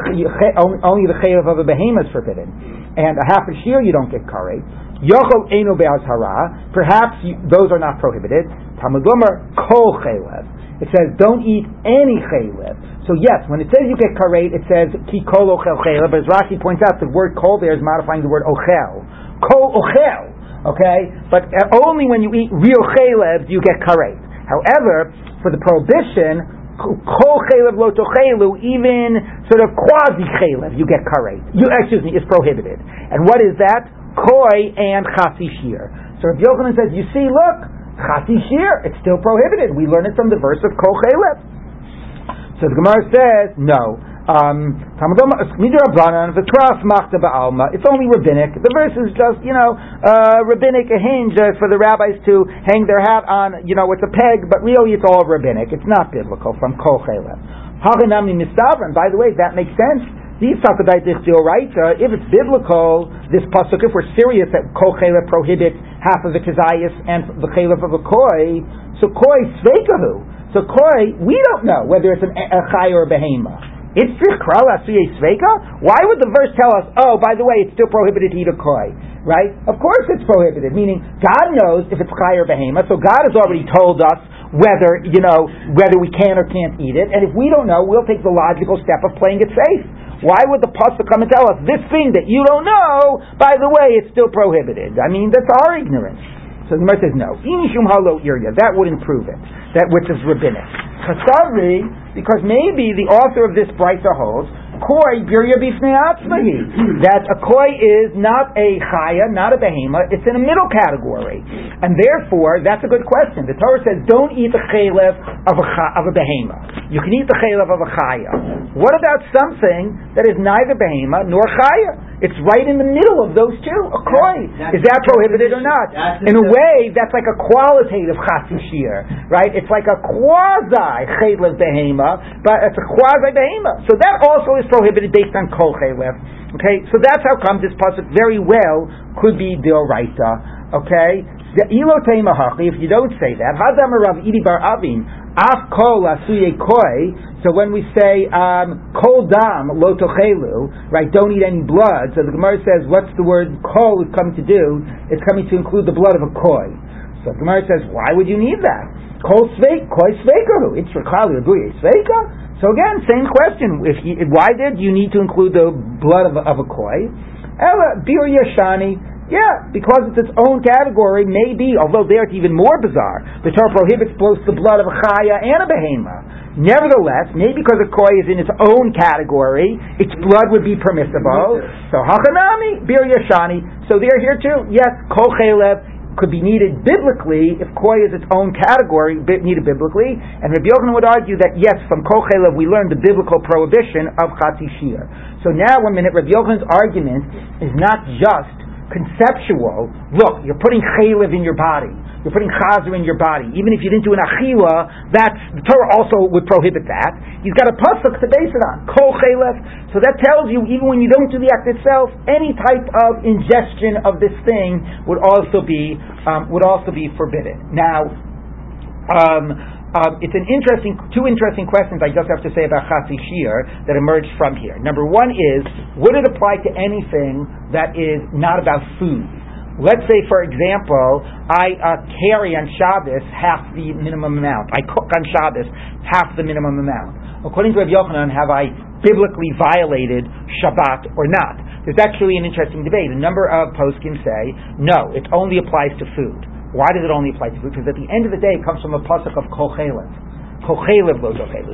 only the chayav of a behema is forbidden. And a half a shi'ur you don't get karet. Yochel eno be'azhara, perhaps you, those are not prohibited. Talmud Gomer, kol chaylev. It says don't eat any chaylev. So yes, when it says you get karet, it says ki kol ochel chaylev, but as Rashi points out, the word kol there is modifying the word ochel. Kol ochel okay? But only when you eat real chaylev do you get karet. However, for the prohibition, kol chaylev lo tochelu, even sort of quasi chaylev, you get karet. You, excuse me, is prohibited. And what is that? Koi and chatzi shi'ur. So if Yochanan says, you see, look, chatzi shi'ur, it's still prohibited. We learn it from the verse of kol. So the Gemara says, no. Um, it's only rabbinic. The verse is just, you know, uh, rabbinic, a hinge uh, for the rabbis to hang their hat on, you know, it's a peg, but really it's all rabbinic. It's not biblical from Kol Chelev. By the way, that makes sense. If it's biblical, this pasuk, if we're serious that kol prohibits half of the kazayas and the chaylev of a koi, so koi sveikahu. So koi, we don't know whether it's an, a chay or a behema. It's sveka. Why would the verse tell us, oh, by the way, it's still prohibited to eat a koi? Right? Of course it's prohibited, meaning God knows if it's chai or behema, so God has already told us whether, you know, whether we can or can't eat it, and if we don't know, we'll take the logical step of playing it safe. Why would the pasuk come and tell us this thing that you don't know, by the way, it's still prohibited? I mean, that's our ignorance. So the Gemara says no. Inishum halo irya. That wouldn't prove it. That which is rabbinic. Chasavri, because maybe the author of this brisa holds koi birya bifnei That a koi is not a chaya, not a behema. It's in a middle category, and therefore that's a good question. The Torah says don't eat the chaylev of a of a behema. You can eat the chaylev of a chaya. What about something that is neither behema nor chaya? It's right in the middle of those two. A koi. Is that prohibited or not? In a way, that's like a qualitative chatzi shi'ur, right? It's like a quasi chaylev behema, but it's a quasi behema. So that also is prohibited based on kol chaylev. Okay, so that's how come this pasuk very well could be deoraita. Okay, if you don't say that, so when we say um, Kol Dam Lo right, don't eat any blood, so the Gemara says, what's the word Kol is coming to do? It's coming to include the blood of a Koi. So the Gemara says, why would you need that? Kol Koi it's Sveika? So again, same question. If you, why did you need to include the blood of, of a Koi? Ella, Bir Yashani, yeah, because it's its own category, maybe, although there it's even more bizarre. The Torah prohibits both the blood of a chaya and a behema. Nevertheless, maybe because a koi is in its own category, its blood would be permissible. So hachanami, bir yashani. So they're here too. Yes, kol chelev could be needed biblically if koi is its own category, needed biblically. And Rabbi Yochanan would argue that yes, from kol chelev we learned the biblical prohibition of chatzi shi'ur. So now, one minute, Rabbi Yochanan's argument is not just conceptual, look, you're putting chaylev in your body. You're putting chazer in your body. Even if you didn't do an achila, that's, the Torah also would prohibit that. He's got a pasuk to base it on. Kol chaylev. So that tells you, even when you don't do the act itself, any type of ingestion of this thing would also be, um, would also be forbidden. Now, um, um, it's an interesting, two interesting questions I just have to say about Chatzi Shi'ur that emerged from here. Number one is, would it apply to anything that is not about food? Let's say, for example, I uh, carry on Shabbos half the minimum amount. I cook on Shabbos half the minimum amount. According to Rabbi Yochanan, have I biblically violated Shabbat or not? There's actually an interesting debate. A number of poskim say, no, it only applies to food. Why does it only apply to food? Because at the end of the day, it comes from a pasuk of kochelev. Kochelev lo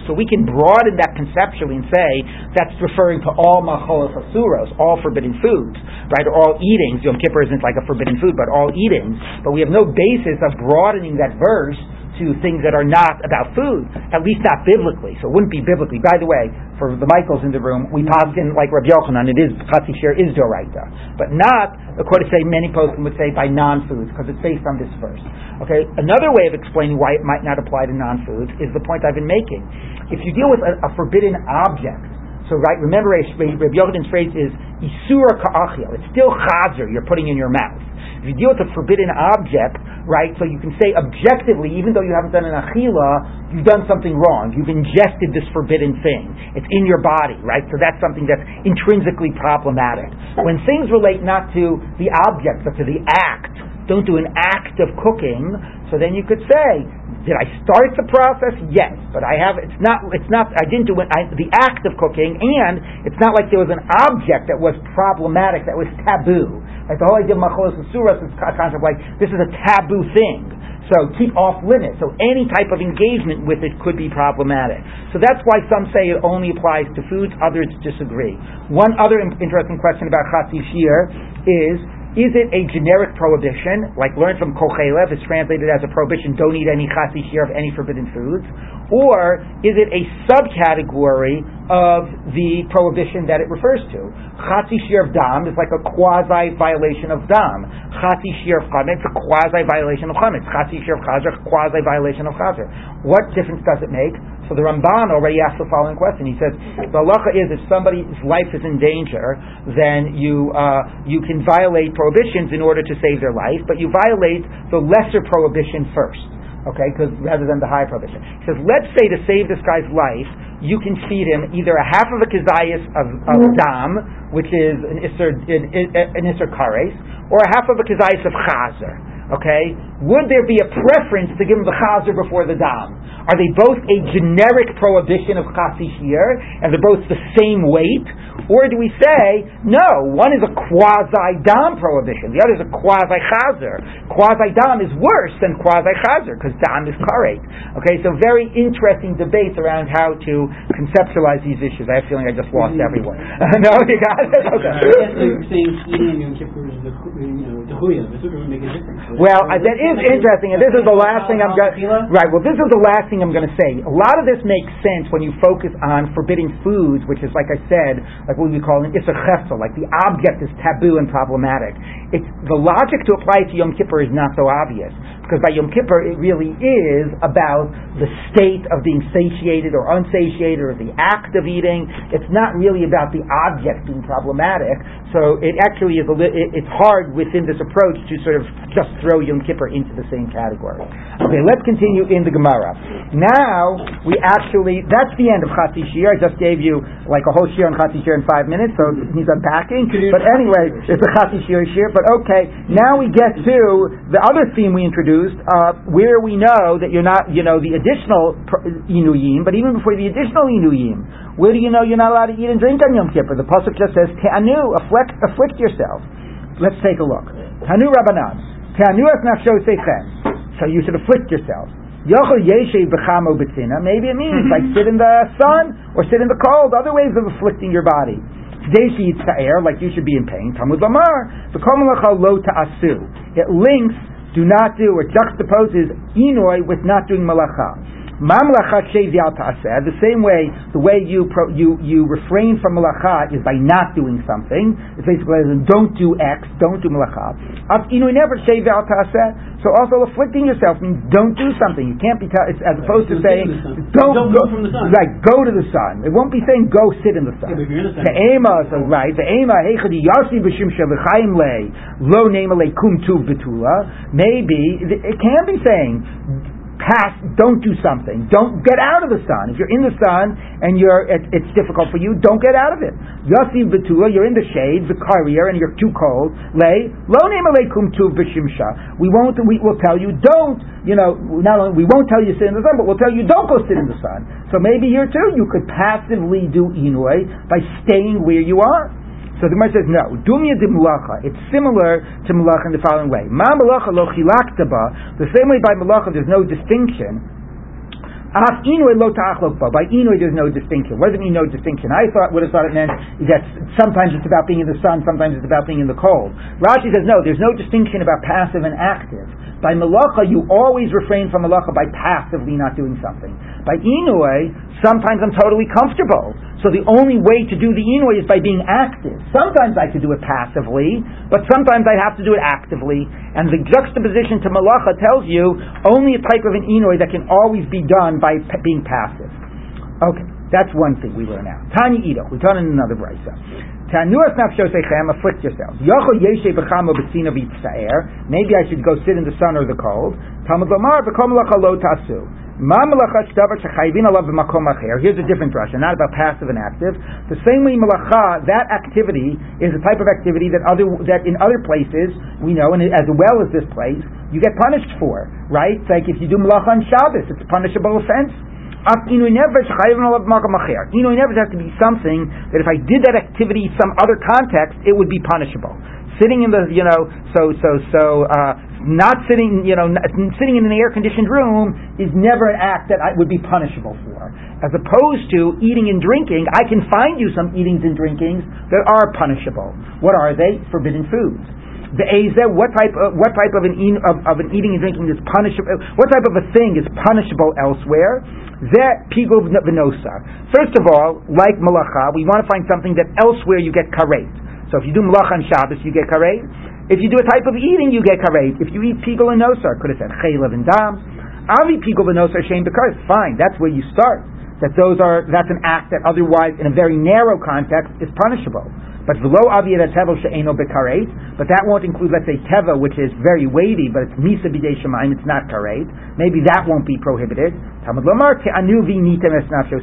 So we can broaden that conceptually and say that's referring to all macholos asuros, all forbidden foods, right? All eatings. Yom Kippur isn't like a forbidden food, but all eatings. But we have no basis of broadening that verse to things that are not about food, at least not biblically. So it wouldn't be biblically. By the way, for the Michaels in the room, we in like Rabbi Yochanan, it is Chatzi Shi'ur is Doraita, but not according to say many poskim would say by non-foods because it's based on this verse. Okay, another way of explaining why it might not apply to non-foods is the point I've been making. If you deal with a, a forbidden object, So right, remember Rabbi Yochanan's phrase is isura ka'achil. It's still chazer you're putting in your mouth. If you deal with a forbidden object, right, so you can say objectively, even though you haven't done an achila, you've done something wrong. You've ingested this forbidden thing. It's in your body, right? So that's something that's intrinsically problematic. When things relate not to the object, but to the act, don't do an act of cooking, so then you could say, did I start the process? Yes, but I have. It's not. It's not. I didn't do it, I, the act of cooking, and it's not like there was an object that was problematic, that was taboo. Like the whole idea of macholos and suras is a concept like this is a taboo thing. So keep off limits. So any type of engagement with it could be problematic. So that's why some say it only applies to foods, others disagree. One other interesting question about chatzis is is it a generic prohibition, like learned from Kochelev, is translated as a prohibition, don't eat any chatzi shi'ur of any forbidden foods? Or is it a subcategory of the prohibition that it refers to? Chatzi shi'ur of dam is like a quasi violation of dam. Chatzi shi'ur of chametz, a quasi violation of chametz. Chatzi shi'ur of chazer, quasi violation of chazer. What difference does it make? So the Ramban already asked the following question. He says, the halacha is if somebody's life is in danger, then you, uh, you can violate prohibitions in order to save their life, but you violate the lesser prohibition first. Okay, because rather than the high prohibition. He says, let's say to save this guy's life, you can feed him either a half of a kazayas of, of mm-hmm. dam, which is an isser, an, an isser kares, or a half of a kazayas of chazer. Okay? Would there be a preference to give him the chazer before the dam? Are they both a generic prohibition of chatzi shi'ur, and they're both the same weight? Or do we say, no, one is a quasi dam prohibition, the other is a quasi chazer. Quasi dam is worse than quasi chazer, because dam is karet. Okay, so very interesting debates around how to conceptualize these issues. I have a feeling I just lost mm-hmm. everyone. no, you got it? Okay. saying eating Yom Kippur is the, you know, the huya, would make a difference. Well, uh, that is interesting, and this is the last thing I'm going. Right. Well, this is the last thing I'm going to say. A lot of this makes sense when you focus on forbidding foods, which is, like I said, like what we call an issa like the object is taboo and problematic. It's the logic to apply it to Yom Kippur is not so obvious because by Yom Kippur it really is about the state of being satiated or unsatiated or the act of eating. It's not really about the object being problematic. So it actually is a li- it's hard within this approach to sort of just throw Yom Kippur into the same category. Okay, let's continue in the Gemara. Now we actually that's the end of Chatzi Shi'ur. I just gave you like a whole Shi'ur on Chatzi Shi'ur in five minutes, so he's unpacking. But anyway, it's a Chatzi Shi'ur Shi'ur. But okay, now we get to the other theme we introduced, uh, where we know that you're not, you know, the additional inuyim, but even before the additional inuyim, where do you know you're not allowed to eat and drink on Yom Kippur? The pasuk just says te'anu, afflict, afflict yourself. Let's take a look. Tanu Rabbanan. So you should afflict yourself. Maybe it means like sit in the sun or sit in the cold. Other ways of afflicting your body. Like you should be in pain. Lamar. It links do not do or juxtaposes inoi with not doing malacha. The same way, the way you pro, you you refrain from malacha is by not doing something. It's basically don't do X, don't do malacha. never So also afflicting yourself means don't do something. You can't be t- as opposed to saying don't, don't go from the sun. Right, go to the sun. It won't be saying go sit in the sun. The ema, so right, the ema heichadi yasi b'shim shevachayim le lo nema kum tuv betula. Maybe it can be saying pass, don't do something. Don't get out of the sun. If you're in the sun and you're, it, it's difficult for you, don't get out of it. Yasiv betula, you're in the shade, the career, and you're too cold. Lay, lo kum tuv b'shimsha. We won't, we will tell you, don't, you know, not only, we won't tell you sit in the sun, but we'll tell you, don't go sit in the sun. So maybe here too, you could passively do inui by staying where you are. So the Gemara says no. Dumya de mulacha. It's similar to mulacha in the following way. Ma mulacha lo chilaktaba. The same way by mulacha there's no distinction. Af inui lo By inui there's no distinction. What does it mean no distinction? I thought would have thought it meant is that sometimes it's about being in the sun, sometimes it's about being in the cold. Rashi says no. There's no distinction about passive and active. By malacha you always refrain from malacha by passively not doing something. By inui sometimes I'm totally comfortable. So the only way to do the inui is by being active. Sometimes I could do it passively, but sometimes I have to do it actively. And the juxtaposition to malacha tells you only a type of an inui that can always be done by p- being passive. Okay. That's one thing we learn now. Tanya Edo, we turn in another brisa. Tanuas nafsho sechem, afflict yourselves. Yocho yeshe b'chamo b'tzina v'yitza'er. Maybe I should go sit in the sun or the cold. Talmud lomar v'kom lo tasu. Here's a different drasha, not about passive and active. The same way malacha, that activity is a type of activity that other that in other places we know, and as well as this place, you get punished for. Right? It's like if you do malacha on Shabbos, it's a punishable offense. Inui never has to be something that if I did that activity some other context, it would be punishable. Sitting in the, you know, so, so, so, uh, not sitting, you know, sitting in an air-conditioned room is never an act that I would be punishable for. As opposed to eating and drinking, I can find you some eatings and drinkings that are punishable. What are they? Forbidden foods. The Eza, what type of, what type of an, of, of an eating and drinking is punishable? What type of a thing is punishable elsewhere? That pigul v'nosa. First of all, like malacha, we want to find something that elsewhere you get karet. So if you do malacha on Shabbos, you get karet. If you do a type of eating, you get karet. If you eat pigul and nosa, could have said chaylev and dam. Avi pigul and nosa shem because fine, that's where you start. That those are that's an act that otherwise, in a very narrow context, is punishable. But below aviyat tevel she'eno bekaret, but that won't include, let's say, teva, which is very weighty, but it's misa b'dei shemaim, it's not karet. Maybe that won't be prohibited. Talmud lomar te'anu v'nitem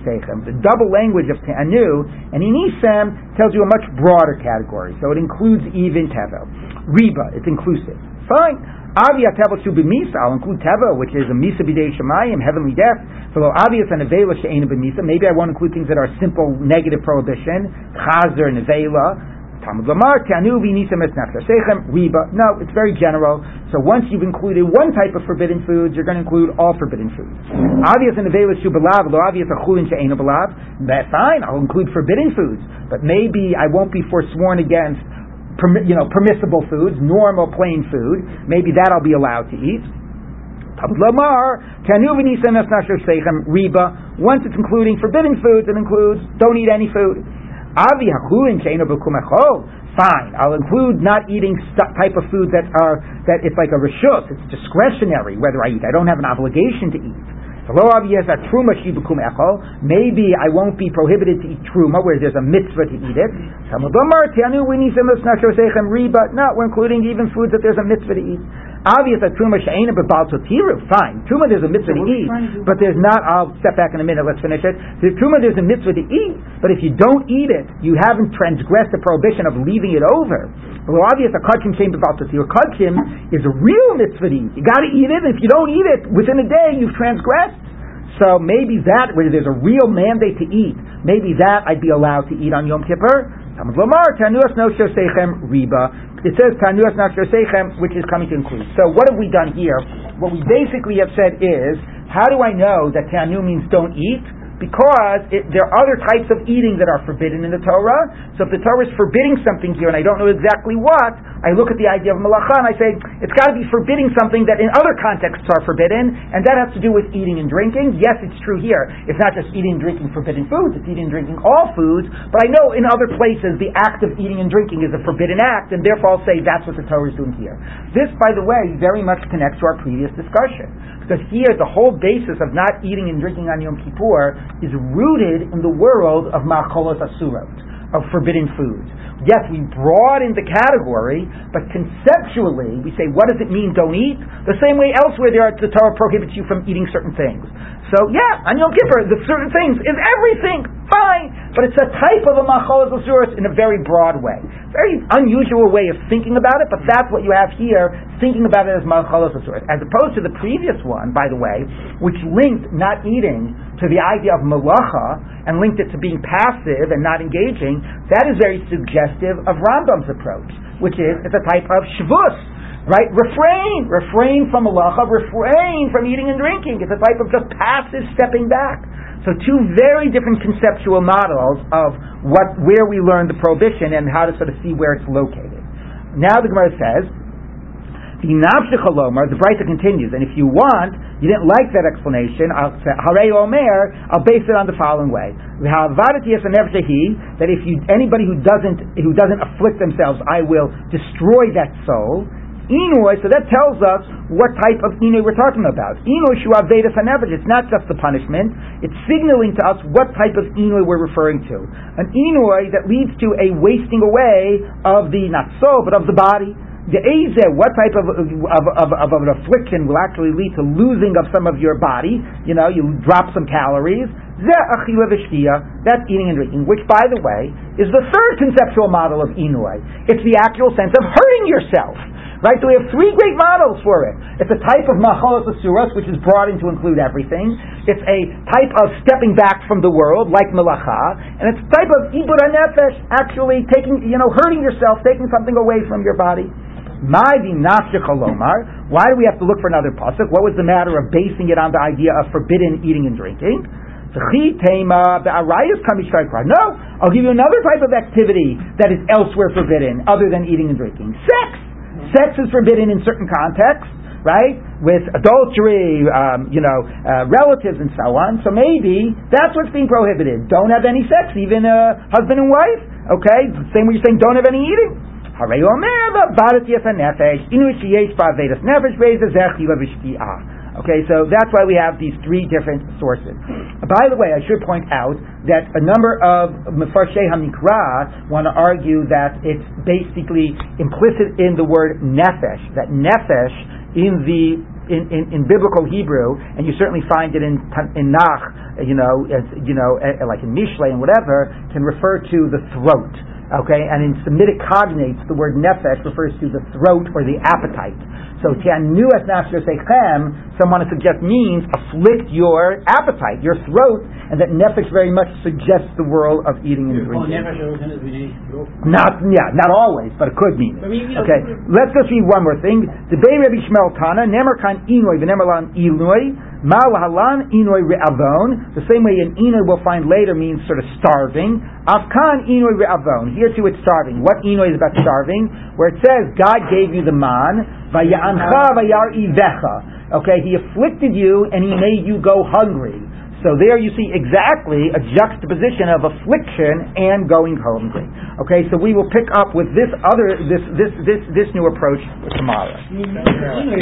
seichem. The double language of te'anu and inisem tells you a much broader category, so it includes even teva. Reba, it's inclusive. Fine. Avia tevel shu b'misa, I'll include teva, which is a misa b'dei shemayim, heavenly death. So obvious and avela she'ena b'misa. Maybe I won't include things that are simple negative prohibition, chazer and avela. Talmud Lamar, Tanu v'nisam es sechem, riba. No, it's very general. So once you've included one type of forbidden foods, you're going to include all forbidden foods. Obvious and avela shu b'lav, lo obvious a chulin she'ena b'lav. Fine, I'll include forbidden foods, but maybe I won't be forsworn against you know, permissible foods, normal plain food. Maybe that I'll be allowed to eat. Riba. Once it's including forbidden foods, it includes don't eat any food. Fine, I'll include not eating type of food that are that it's like a rishus. It's discretionary whether I eat. I don't have an obligation to eat. Maybe I won't be prohibited to eat truma where there's a mitzvah to eat it. Some of them we need some sechem ri, but no, we're including even foods that there's a mitzvah to eat. Obvious that truma she'ena bebal totiru. Fine. Truma there's a mitzvah to eat, but there's not. I'll step back in a minute. Let's finish it. The truma there's a mitzvah to eat, but if you don't eat it, you haven't transgressed the prohibition of leaving it over. Well, obvious a kachim she'en bebal totiru. Kachim is a real mitzvah to eat. You got to eat it. If you don't eat it within a day, you've transgressed. So maybe that, where there's a real mandate to eat, maybe that I'd be allowed to eat on Yom Kippur. Riba. It says Tanuas Nashosechem, which is coming to include. So what have we done here? What we basically have said is, how do I know that Tanu means don't eat? Because it, there are other types of eating that are forbidden in the Torah. So if the Torah is forbidding something here and I don't know exactly what, I look at the idea of malacha and I say, it's got to be forbidding something that in other contexts are forbidden, and that has to do with eating and drinking. Yes, it's true here. It's not just eating and drinking forbidden foods, it's eating and drinking all foods, but I know in other places the act of eating and drinking is a forbidden act, and therefore I'll say that's what the Torah is doing here. This, by the way, very much connects to our previous discussion. Because here, the whole basis of not eating and drinking on Yom Kippur is rooted in the world of Ma'akolot Asurot, of forbidden foods. Yes, we broaden the category, but conceptually, we say, what does it mean, don't eat? The same way elsewhere the Torah prohibits you from eating certain things. So, yeah, on Yom Kippur, the certain things is everything, fine, but it's a type of a Ma'akolot Asurot in a very broad way. Very unusual way of thinking about it, but that's what you have here, thinking about it as Malchalos As opposed to the previous one, by the way, which linked not eating to the idea of malacha and linked it to being passive and not engaging, that is very suggestive of Rambam's approach, which is it's a type of shvus, right? Refrain, refrain from malacha, refrain from eating and drinking. It's a type of just passive stepping back. So two very different conceptual models of what, where we learn the prohibition and how to sort of see where it's located. Now the Gemara says, the Nafshichalomar, the Brisa continues, and if you want, you didn't like that explanation, I'll say, Hare Omer, I'll base it on the following way. That if you, anybody who doesn't, who doesn't afflict themselves, I will destroy that soul. Inoy, so that tells us what type of inoy we're talking about. Inoy shua vedas hanefesh. It's not just the punishment; it's signaling to us what type of inoy we're referring to. An inoy that leads to a wasting away of the not soul, but of the body. The Eze, what type of, of, of, of, an affliction will actually lead to losing of some of your body? You know, you drop some calories. That's eating and drinking, which, by the way, is the third conceptual model of Inui. It's the actual sense of hurting yourself. Right? So we have three great models for it. It's a type of machalas asuras, which is in to include everything. It's a type of stepping back from the world, like melacha, and it's a type of ibur nefesh, actually taking, you know, hurting yourself, taking something away from your body. Why do we have to look for another pasuk? What was the matter of basing it on the idea of forbidden eating and drinking? No, I'll give you another type of activity that is elsewhere forbidden, other than eating and drinking. Sex. Sex is forbidden in certain contexts, right? With adultery, um, you know, uh, relatives and so on. So maybe that's what's being prohibited. Don't have any sex, even uh, husband and wife. Okay, same way you're saying don't have any eating. Okay, so that's why we have these three different sources. By the way, I should point out that a number of Mefarshei HaMikra want to argue that it's basically implicit in the word nefesh, that nefesh in the in, in, in, biblical Hebrew, and you certainly find it in in Nach, you know, as, you know, eh, eh, like in Mishlei and whatever, can refer to the throat. Okay, and in Semitic cognates, the word nefesh refers to the throat or the appetite. So tianu es nafsher sechem, someone to suggest means afflict your appetite, your throat, and that nefesh very much suggests the world of eating and drinking. Not yeah, not always, but it could mean it. Okay, let's just read one more thing. The Bay Rabbi Shmuel Tana, nemer kan inoy v'nemer Mal inoy re'avon. The same way an inoy we'll find later means sort of starving. Afkan inoy re'avon. Here too it's starving. What inoy is about starving? Where it says God gave you the man. Vaya'ancha vayar ivecha. Okay, He afflicted you and He made you go hungry. So there you see exactly a juxtaposition of affliction and going hungry. Okay, so we will pick up with this other this this this this new approach tomorrow.